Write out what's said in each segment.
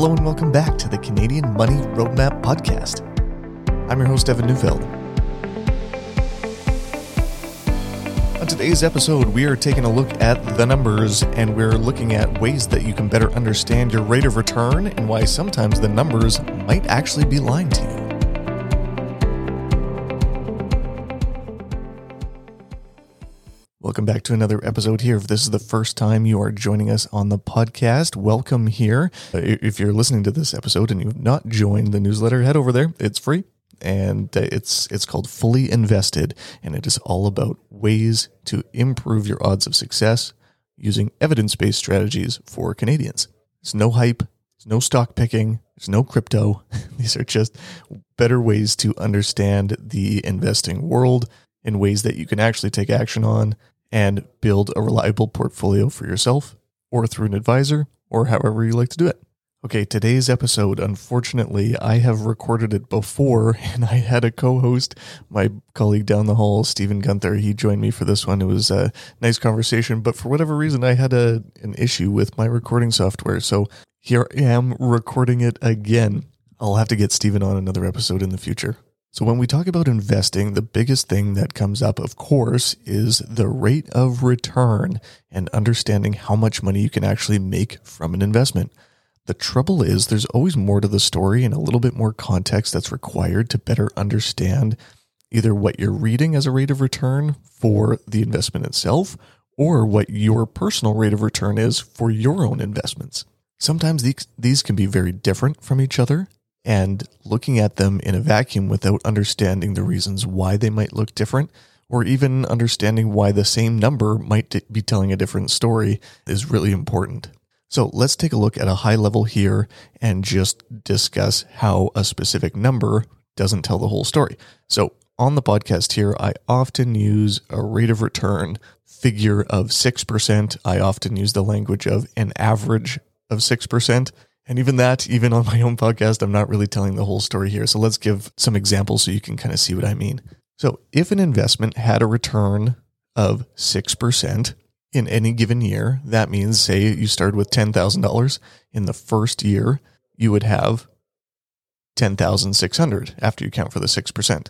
Hello and welcome back to the Canadian Money Roadmap Podcast. I'm your host, Evan Neufeld. On today's episode, we are taking a look at the numbers and we're looking at ways that you can better understand your rate of return and why sometimes the numbers might actually be lying to you. Welcome back to another episode here. If this is the first time you are joining us on the podcast, welcome here. Uh, if you're listening to this episode and you've not joined the newsletter, head over there. It's free and uh, it's it's called Fully Invested and it is all about ways to improve your odds of success using evidence-based strategies for Canadians. It's no hype, there's no stock picking, there's no crypto. These are just better ways to understand the investing world in ways that you can actually take action on and build a reliable portfolio for yourself or through an advisor or however you like to do it. Okay, today's episode, unfortunately, I have recorded it before and I had a co host, my colleague down the hall, Stephen Gunther. He joined me for this one. It was a nice conversation, but for whatever reason, I had a, an issue with my recording software. So here I am recording it again. I'll have to get Stephen on another episode in the future. So, when we talk about investing, the biggest thing that comes up, of course, is the rate of return and understanding how much money you can actually make from an investment. The trouble is, there's always more to the story and a little bit more context that's required to better understand either what you're reading as a rate of return for the investment itself or what your personal rate of return is for your own investments. Sometimes these, these can be very different from each other and looking at them in a vacuum without understanding the reasons why they might look different or even understanding why the same number might be telling a different story is really important. So let's take a look at a high level here and just discuss how a specific number doesn't tell the whole story. So on the podcast here, I often use a rate of return figure of 6%. I often use the language of an average of 6%. And even that, even on my own podcast, I'm not really telling the whole story here. So let's give some examples so you can kind of see what I mean. So if an investment had a return of 6% in any given year, that means, say, you started with $10,000 in the first year, you would have 10,600 after you count for the 6%.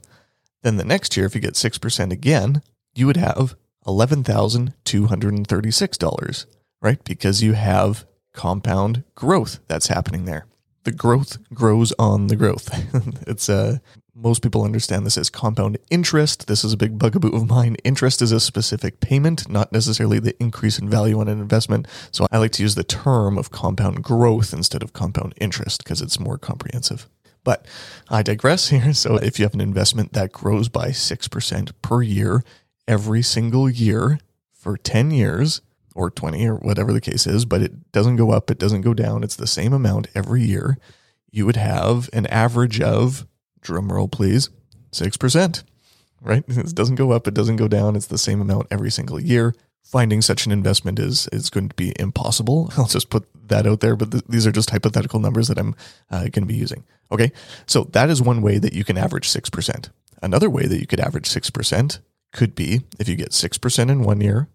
Then the next year, if you get 6% again, you would have $11,236, right? Because you have compound growth that's happening there. The growth grows on the growth. it's uh, most people understand this as compound interest. This is a big bugaboo of mine. Interest is a specific payment, not necessarily the increase in value on an investment. So I like to use the term of compound growth instead of compound interest because it's more comprehensive. But I digress here. So if you have an investment that grows by 6% per year every single year for 10 years, or 20 or whatever the case is, but it doesn't go up, it doesn't go down. It's the same amount every year. You would have an average of, drum roll please, 6%, right? It doesn't go up, it doesn't go down. It's the same amount every single year. Finding such an investment is, is going to be impossible. I'll just put that out there, but th- these are just hypothetical numbers that I'm uh, going to be using. Okay. So that is one way that you can average 6%. Another way that you could average 6% could be if you get 6% in one year,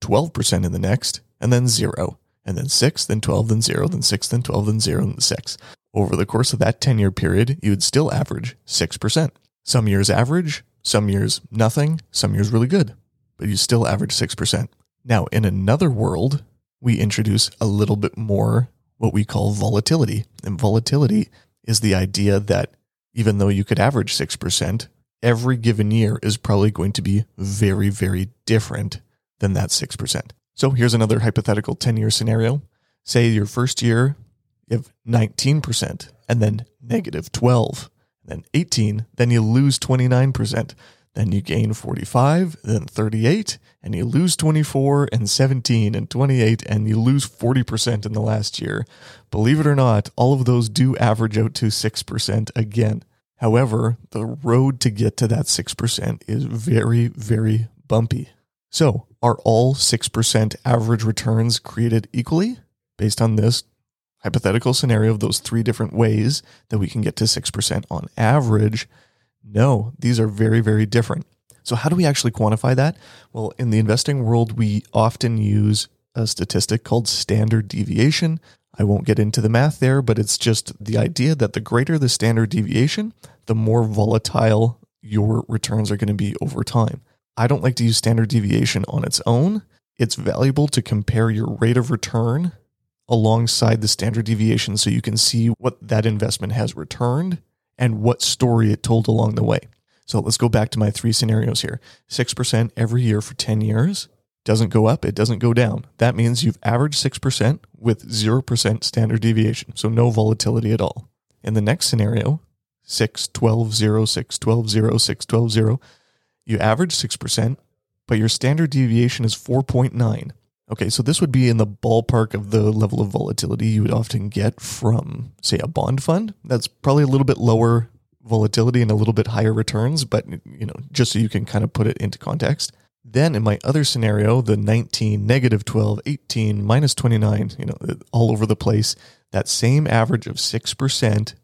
12% in the next, and then zero, and then six, then 12, then zero, then six, then 12, then zero, and six. Over the course of that 10 year period, you would still average 6%. Some years average, some years nothing, some years really good, but you still average 6%. Now, in another world, we introduce a little bit more what we call volatility. And volatility is the idea that even though you could average 6%, every given year is probably going to be very, very different than that 6%. So here's another hypothetical 10 year scenario. Say your first year, you have 19%, and then negative 12, then 18, then you lose 29%, then you gain 45, then 38, and you lose 24 and 17 and 28, and you lose 40% in the last year. Believe it or not, all of those do average out to 6% again. However, the road to get to that 6% is very, very bumpy. So, are all 6% average returns created equally based on this hypothetical scenario of those three different ways that we can get to 6% on average? No, these are very, very different. So, how do we actually quantify that? Well, in the investing world, we often use a statistic called standard deviation. I won't get into the math there, but it's just the idea that the greater the standard deviation, the more volatile your returns are going to be over time. I don't like to use standard deviation on its own. It's valuable to compare your rate of return alongside the standard deviation so you can see what that investment has returned and what story it told along the way. So let's go back to my three scenarios here 6% every year for 10 years, doesn't go up, it doesn't go down. That means you've averaged 6% with 0% standard deviation, so no volatility at all. In the next scenario, 6, 12, 0, 6, 12, 0, 6, 12, 0, you average 6%, but your standard deviation is 4.9. Okay, so this would be in the ballpark of the level of volatility you would often get from, say, a bond fund. That's probably a little bit lower volatility and a little bit higher returns, but you know, just so you can kind of put it into context. Then in my other scenario, the 19, negative 12, 18, minus 29, you know, all over the place, that same average of 6%,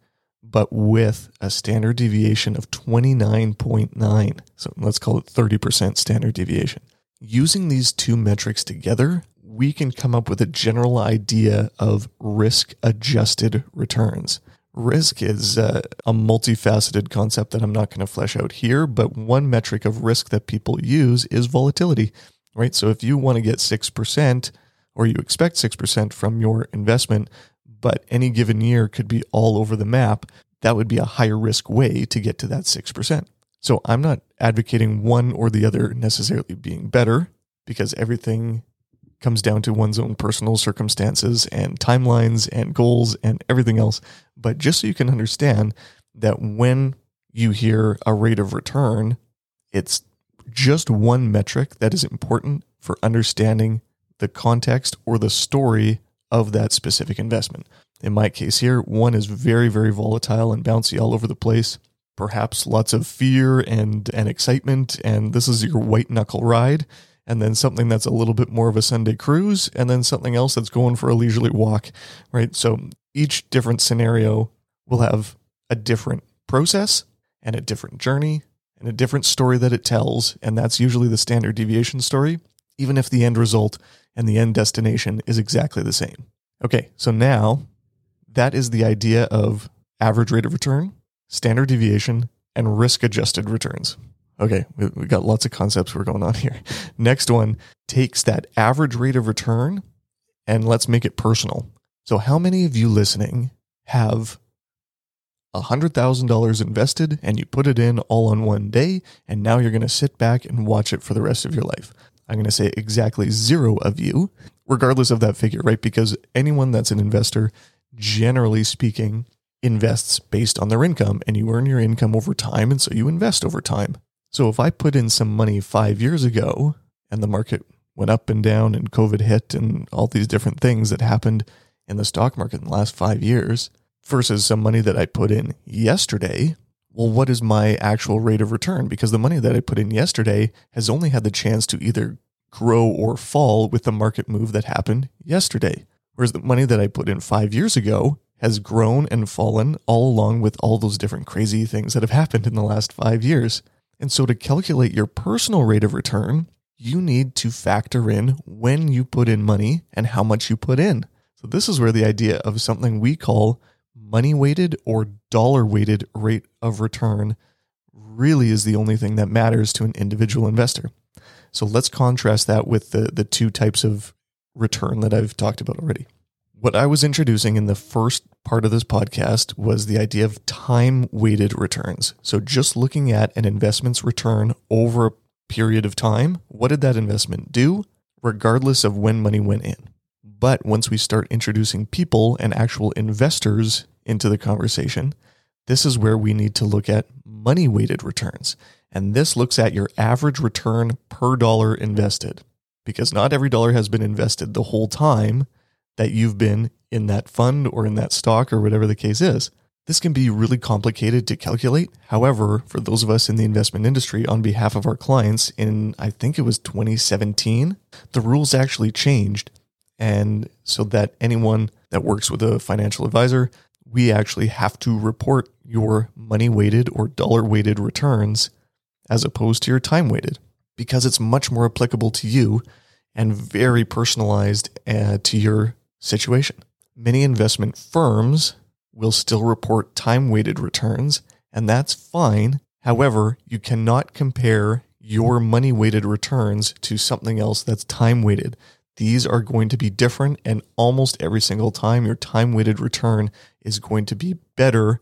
but with a standard deviation of 29.9. So let's call it 30% standard deviation. Using these two metrics together, we can come up with a general idea of risk adjusted returns. Risk is uh, a multifaceted concept that I'm not going to flesh out here, but one metric of risk that people use is volatility, right? So if you want to get 6% or you expect 6% from your investment, but any given year could be all over the map, that would be a higher risk way to get to that 6%. So I'm not advocating one or the other necessarily being better because everything comes down to one's own personal circumstances and timelines and goals and everything else. But just so you can understand that when you hear a rate of return, it's just one metric that is important for understanding the context or the story of that specific investment. In my case here, one is very, very volatile and bouncy all over the place. Perhaps lots of fear and, and excitement, and this is your white knuckle ride and then something that's a little bit more of a Sunday cruise, and then something else that's going for a leisurely walk, right? So each different scenario will have a different process and a different journey and a different story that it tells. And that's usually the standard deviation story, even if the end result and the end destination is exactly the same. Okay, so now that is the idea of average rate of return, standard deviation, and risk adjusted returns. Okay, we, we got lots of concepts we're going on here. Next one takes that average rate of return and let's make it personal. So, how many of you listening have $100,000 invested and you put it in all on one day, and now you're going to sit back and watch it for the rest of your life? I'm going to say exactly zero of you, regardless of that figure, right? Because anyone that's an investor, generally speaking, invests based on their income, and you earn your income over time, and so you invest over time. So if I put in some money five years ago and the market went up and down and COVID hit and all these different things that happened in the stock market in the last five years versus some money that I put in yesterday, well, what is my actual rate of return? Because the money that I put in yesterday has only had the chance to either grow or fall with the market move that happened yesterday. Whereas the money that I put in five years ago has grown and fallen all along with all those different crazy things that have happened in the last five years. And so to calculate your personal rate of return, you need to factor in when you put in money and how much you put in. So this is where the idea of something we call money weighted or dollar weighted rate of return really is the only thing that matters to an individual investor. So let's contrast that with the, the two types of return that I've talked about already. What I was introducing in the first part of this podcast was the idea of time weighted returns. So, just looking at an investment's return over a period of time, what did that investment do, regardless of when money went in? But once we start introducing people and actual investors into the conversation, this is where we need to look at money weighted returns. And this looks at your average return per dollar invested because not every dollar has been invested the whole time that you've been in that fund or in that stock or whatever the case is. This can be really complicated to calculate. However, for those of us in the investment industry, on behalf of our clients, in I think it was 2017, the rules actually changed. And so that anyone that works with a financial advisor, we actually have to report your money weighted or dollar weighted returns as opposed to your time weighted because it's much more applicable to you and very personalized uh, to your situation. Many investment firms will still report time weighted returns, and that's fine. However, you cannot compare your money weighted returns to something else that's time weighted. These are going to be different, and almost every single time, your time weighted return is going to be better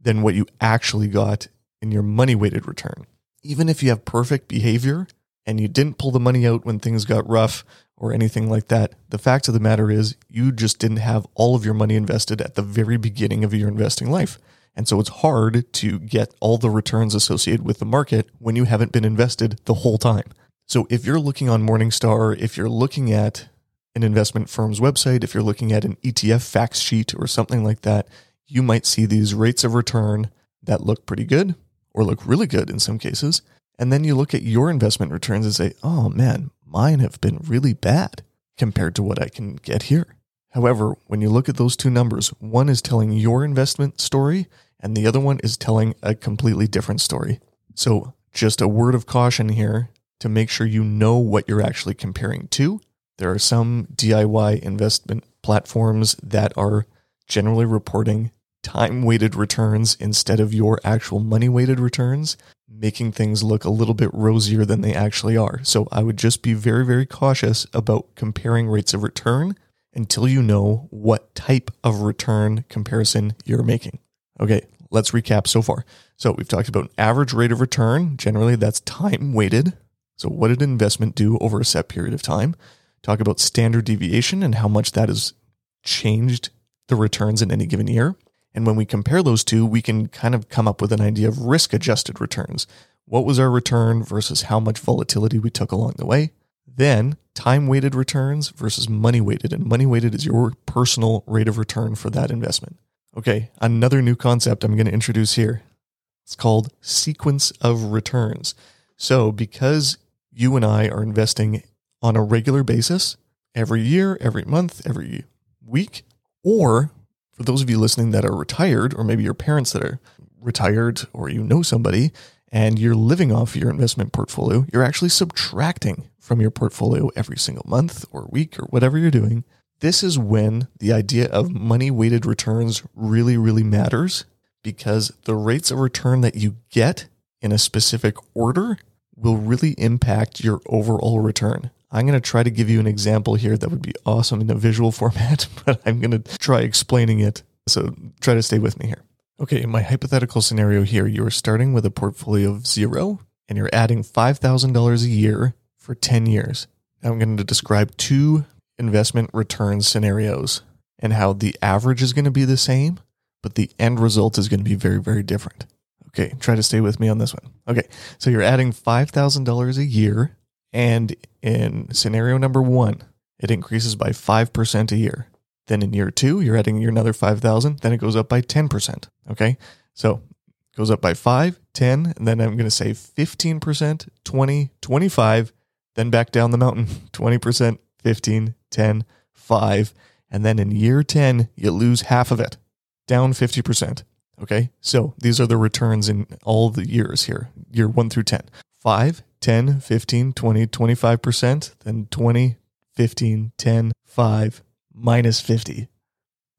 than what you actually got in your money weighted return. Even if you have perfect behavior and you didn't pull the money out when things got rough or anything like that, the fact of the matter is you just didn't have all of your money invested at the very beginning of your investing life. And so it's hard to get all the returns associated with the market when you haven't been invested the whole time. So if you're looking on Morningstar, if you're looking at an investment firm's website, if you're looking at an ETF facts sheet or something like that, you might see these rates of return that look pretty good or look really good in some cases. And then you look at your investment returns and say, oh man, mine have been really bad compared to what I can get here. However, when you look at those two numbers, one is telling your investment story and the other one is telling a completely different story. So, just a word of caution here to make sure you know what you're actually comparing to. There are some DIY investment platforms that are generally reporting time weighted returns instead of your actual money weighted returns, making things look a little bit rosier than they actually are. So I would just be very, very cautious about comparing rates of return until you know what type of return comparison you're making. Okay, let's recap so far. So we've talked about average rate of return. Generally, that's time weighted. So what did an investment do over a set period of time? Talk about standard deviation and how much that has changed the returns in any given year. And when we compare those two, we can kind of come up with an idea of risk adjusted returns. What was our return versus how much volatility we took along the way? Then time weighted returns versus money weighted. And money weighted is your personal rate of return for that investment. Okay, another new concept I'm going to introduce here. It's called sequence of returns. So, because you and I are investing on a regular basis, every year, every month, every week, or for those of you listening that are retired, or maybe your parents that are retired, or you know somebody, and you're living off your investment portfolio, you're actually subtracting from your portfolio every single month or week or whatever you're doing. This is when the idea of money weighted returns really, really matters because the rates of return that you get in a specific order will really impact your overall return. I'm going to try to give you an example here that would be awesome in a visual format, but I'm going to try explaining it. So try to stay with me here. Okay, in my hypothetical scenario here, you are starting with a portfolio of zero and you're adding $5,000 a year for 10 years. I'm going to describe two investment return scenarios and how the average is going to be the same, but the end result is going to be very, very different. Okay, try to stay with me on this one. Okay, so you're adding $5,000 a year and in scenario number one, it increases by 5% a year. Then in year two, you're adding another 5,000. Then it goes up by 10%. Okay. So it goes up by 5, 10, and then I'm going to say 15%, 20, 25, then back down the mountain 20%, 15, 10, 5. And then in year 10, you lose half of it, down 50%. Okay. So these are the returns in all the years here, year one through 10. 5, 10, 15, 20, 25%, then 20, 15, 10, 5, minus 50.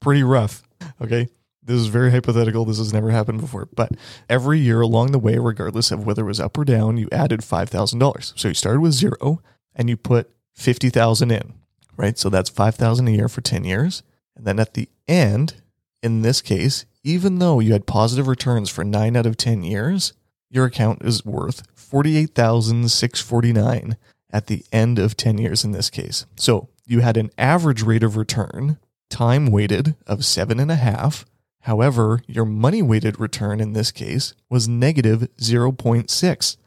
Pretty rough. Okay. This is very hypothetical. This has never happened before. But every year along the way, regardless of whether it was up or down, you added $5,000. So you started with zero and you put 50,000 in, right? So that's 5,000 a year for 10 years. And then at the end, in this case, even though you had positive returns for nine out of 10 years, your account is worth 48,649 at the end of 10 years in this case. So you had an average rate of return, time weighted of seven and a half. However, your money weighted return in this case was negative 0.6,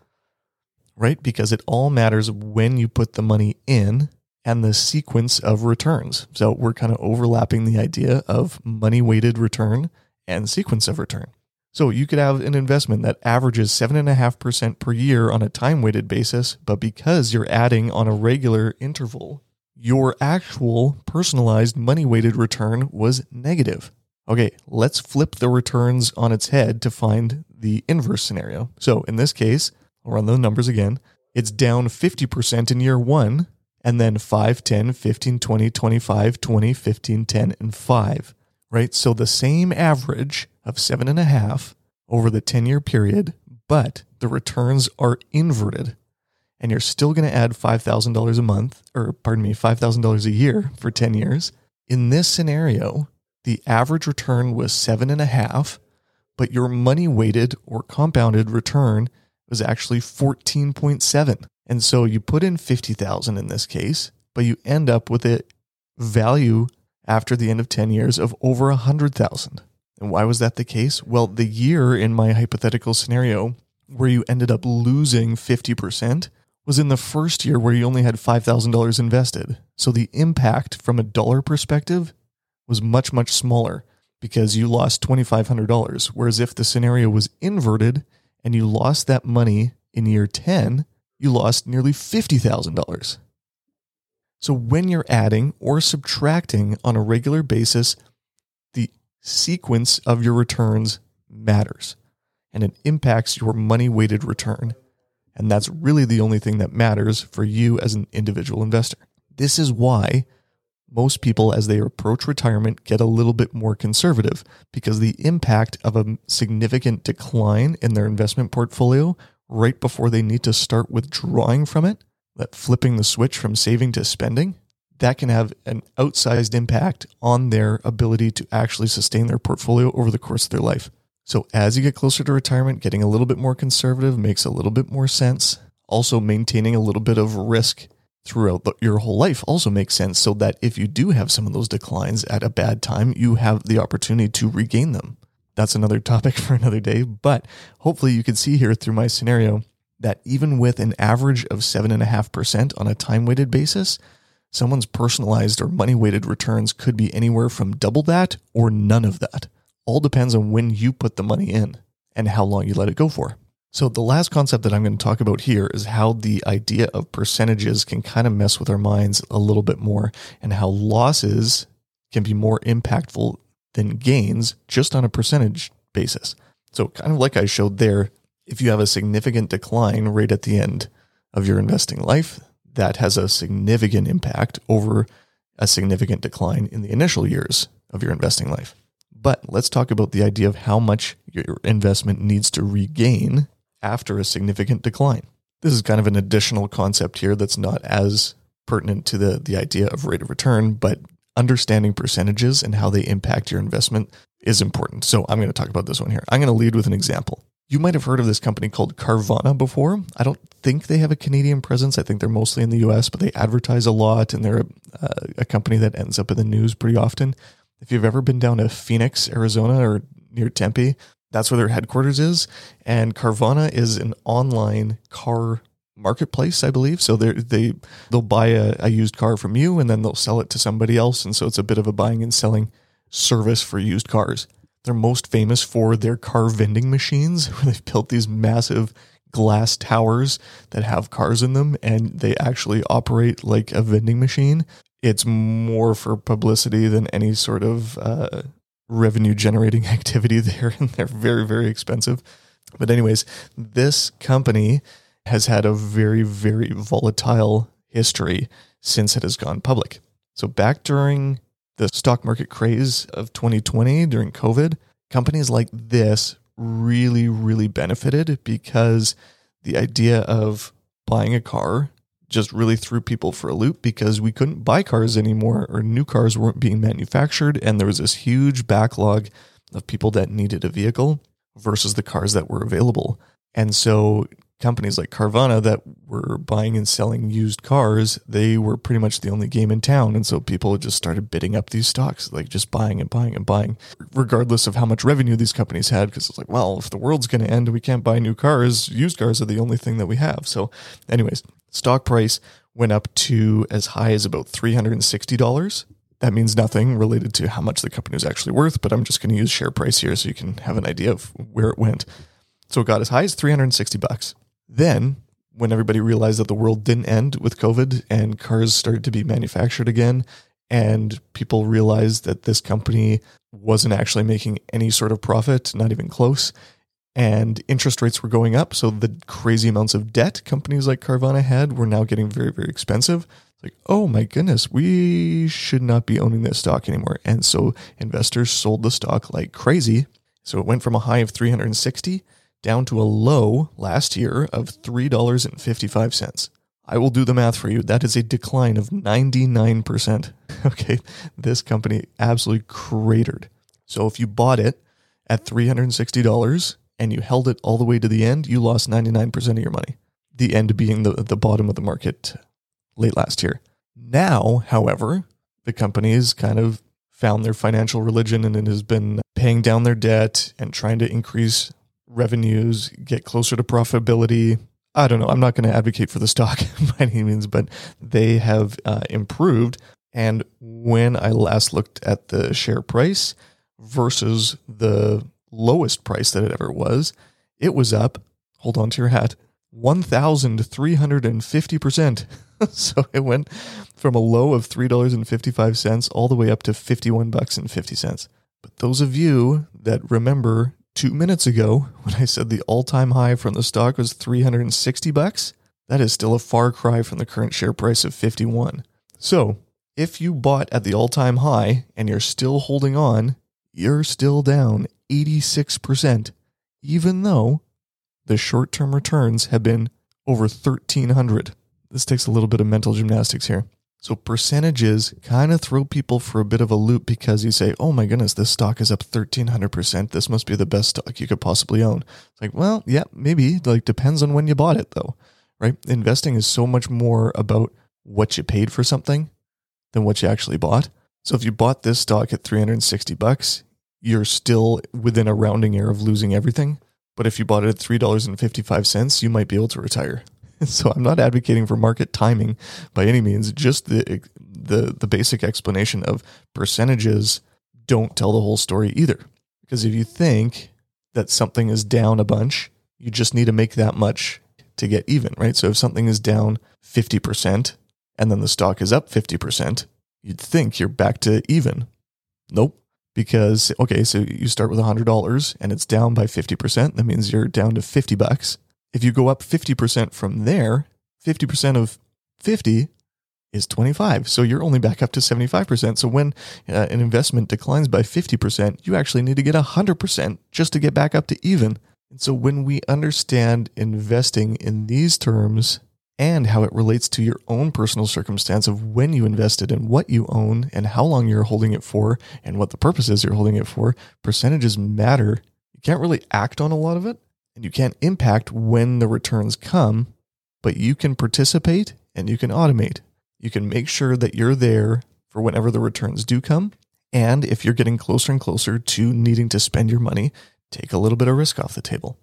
right? Because it all matters when you put the money in and the sequence of returns. So we're kind of overlapping the idea of money weighted return and sequence of return. So you could have an investment that averages 7.5% per year on a time weighted basis, but because you're adding on a regular interval, your actual personalized money weighted return was negative. Okay, let's flip the returns on its head to find the inverse scenario. So in this case, I'll run the numbers again. It's down 50% in year one and then 5, 10, 15, 20, 25, 20, 15, 10, and 5, right? So the same average of seven and a half over the 10 year period, but the returns are inverted. And you're still going to add $5,000 a month, or pardon me, $5,000 a year for 10 years. In this scenario, the average return was seven and a half, but your money weighted or compounded return was actually 14.7. And so you put in 50,000 in this case, but you end up with a value after the end of 10 years of over 100,000. And why was that the case? Well, the year in my hypothetical scenario where you ended up losing 50% was in the first year where you only had $5,000 invested. So the impact from a dollar perspective was much, much smaller because you lost $2,500. Whereas if the scenario was inverted and you lost that money in year 10, you lost nearly $50,000. So when you're adding or subtracting on a regular basis, the sequence of your returns matters and it impacts your money weighted return. And that's really the only thing that matters for you as an individual investor. This is why most people, as they approach retirement, get a little bit more conservative because the impact of a significant decline in their investment portfolio right before they need to start withdrawing from it, that flipping the switch from saving to spending, that can have an outsized impact on their ability to actually sustain their portfolio over the course of their life. So, as you get closer to retirement, getting a little bit more conservative makes a little bit more sense. Also, maintaining a little bit of risk throughout the, your whole life also makes sense so that if you do have some of those declines at a bad time, you have the opportunity to regain them that's another topic for another day. But hopefully, you can see here through my scenario that even with an average of 7.5% on a time weighted basis, someone's personalized or money weighted returns could be anywhere from double that or none of that. All depends on when you put the money in and how long you let it go for. So, the last concept that I'm going to talk about here is how the idea of percentages can kind of mess with our minds a little bit more and how losses can be more impactful than gains just on a percentage basis. So, kind of like I showed there, if you have a significant decline right at the end of your investing life, that has a significant impact over a significant decline in the initial years of your investing life. But let's talk about the idea of how much your investment needs to regain after a significant decline. This is kind of an additional concept here that's not as pertinent to the, the idea of rate of return, but understanding percentages and how they impact your investment is important. So I'm going to talk about this one here. I'm going to lead with an example. You might have heard of this company called Carvana before. I don't think they have a Canadian presence. I think they're mostly in the US, but they advertise a lot and they're a, uh, a company that ends up in the news pretty often. If you've ever been down to Phoenix, Arizona, or near Tempe, that's where their headquarters is. And Carvana is an online car marketplace, I believe. So they they they'll buy a, a, used car from you and then they'll sell it to somebody else, and so it's a bit of a buying and selling service for used cars. They're most famous for their car vending machines, where they've built these massive glass towers that have cars in them, and they actually operate like a vending machine. It's more for publicity than any sort of uh, revenue generating activity there, and they're very very expensive. But anyways, this company has had a very, very volatile history since it has gone public. So, back during the stock market craze of 2020 during COVID, companies like this really, really benefited because the idea of buying a car just really threw people for a loop because we couldn't buy cars anymore or new cars weren't being manufactured. And there was this huge backlog of people that needed a vehicle versus the cars that were available. And so companies like Carvana that were buying and selling used cars, they were pretty much the only game in town. And so people just started bidding up these stocks, like just buying and buying and buying, regardless of how much revenue these companies had. Because it's like, well, if the world's going to end, we can't buy new cars. Used cars are the only thing that we have. So, anyways, stock price went up to as high as about $360. That means nothing related to how much the company was actually worth, but I'm just going to use share price here so you can have an idea of where it went. So it got as high as 360 bucks. Then, when everybody realized that the world didn't end with COVID and cars started to be manufactured again, and people realized that this company wasn't actually making any sort of profit, not even close, and interest rates were going up. So the crazy amounts of debt companies like Carvana had were now getting very, very expensive. like, oh my goodness, we should not be owning this stock anymore. And so investors sold the stock like crazy. So it went from a high of 360 down to a low last year of $3.55. I will do the math for you. That is a decline of 99%. Okay. This company absolutely cratered. So if you bought it at $360 and you held it all the way to the end, you lost 99% of your money. The end being the, the bottom of the market late last year. Now, however, the company has kind of found their financial religion and it has been paying down their debt and trying to increase revenues, get closer to profitability. I don't know. I'm not going to advocate for the stock by any means, but they have uh, improved. And when I last looked at the share price versus the lowest price that it ever was, it was up, hold on to your hat, 1,350%. so it went from a low of $3.55 all the way up to 51 bucks and 50 cents. But those of you that remember two minutes ago when I said the all-time high from the stock was 360 bucks, that is still a far cry from the current share price of 51. So, if you bought at the all-time high and you're still holding on, you're still down 86%, even though the short-term returns have been over 1300. This takes a little bit of mental gymnastics here. So percentages kind of throw people for a bit of a loop because you say, "Oh my goodness, this stock is up 1300%. This must be the best stock you could possibly own." It's like, "Well, yeah, maybe. Like depends on when you bought it though." Right? Investing is so much more about what you paid for something than what you actually bought. So if you bought this stock at 360 bucks, you're still within a rounding error of losing everything. But if you bought it at $3.55, you might be able to retire. So I'm not advocating for market timing by any means, just the the the basic explanation of percentages don't tell the whole story either. Because if you think that something is down a bunch, you just need to make that much to get even, right? So if something is down 50% and then the stock is up 50%, you'd think you're back to even. Nope. Because okay, so you start with $100 and it's down by 50%, that means you're down to 50 bucks if you go up 50% from there, 50% of 50 is 25. So you're only back up to 75%. So when uh, an investment declines by 50%, you actually need to get 100% just to get back up to even. And so when we understand investing in these terms and how it relates to your own personal circumstance of when you invested and what you own and how long you're holding it for and what the purpose is you're holding it for, percentages matter. You can't really act on a lot of it, and you can't impact when the returns come, but you can participate and you can automate. You can make sure that you're there for whenever the returns do come. And if you're getting closer and closer to needing to spend your money, take a little bit of risk off the table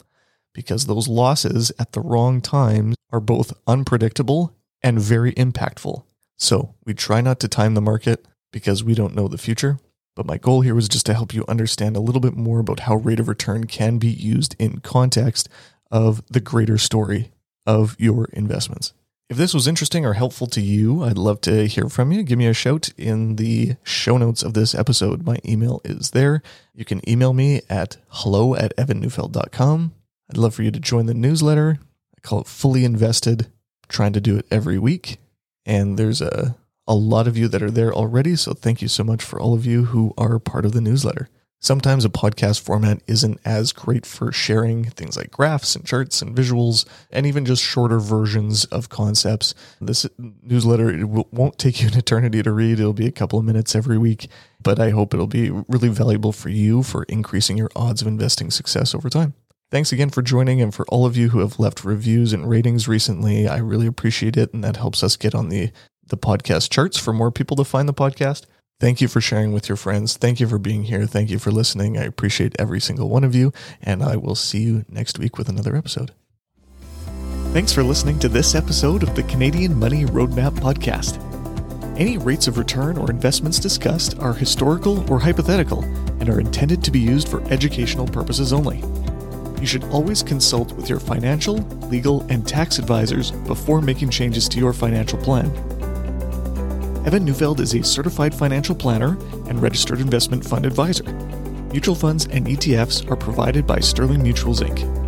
because those losses at the wrong time are both unpredictable and very impactful. So we try not to time the market because we don't know the future. But my goal here was just to help you understand a little bit more about how rate of return can be used in context of the greater story of your investments. If this was interesting or helpful to you, I'd love to hear from you. Give me a shout in the show notes of this episode. My email is there. You can email me at hello at evanneufeld.com. I'd love for you to join the newsletter. I call it Fully Invested, I'm trying to do it every week. And there's a a lot of you that are there already. So thank you so much for all of you who are part of the newsletter. Sometimes a podcast format isn't as great for sharing things like graphs and charts and visuals and even just shorter versions of concepts. This newsletter it won't take you an eternity to read. It'll be a couple of minutes every week, but I hope it'll be really valuable for you for increasing your odds of investing success over time. Thanks again for joining and for all of you who have left reviews and ratings recently. I really appreciate it and that helps us get on the the podcast charts for more people to find the podcast. Thank you for sharing with your friends. Thank you for being here. Thank you for listening. I appreciate every single one of you, and I will see you next week with another episode. Thanks for listening to this episode of the Canadian Money Roadmap Podcast. Any rates of return or investments discussed are historical or hypothetical and are intended to be used for educational purposes only. You should always consult with your financial, legal, and tax advisors before making changes to your financial plan. Evan Neufeld is a certified financial planner and registered investment fund advisor. Mutual funds and ETFs are provided by Sterling Mutuals Inc.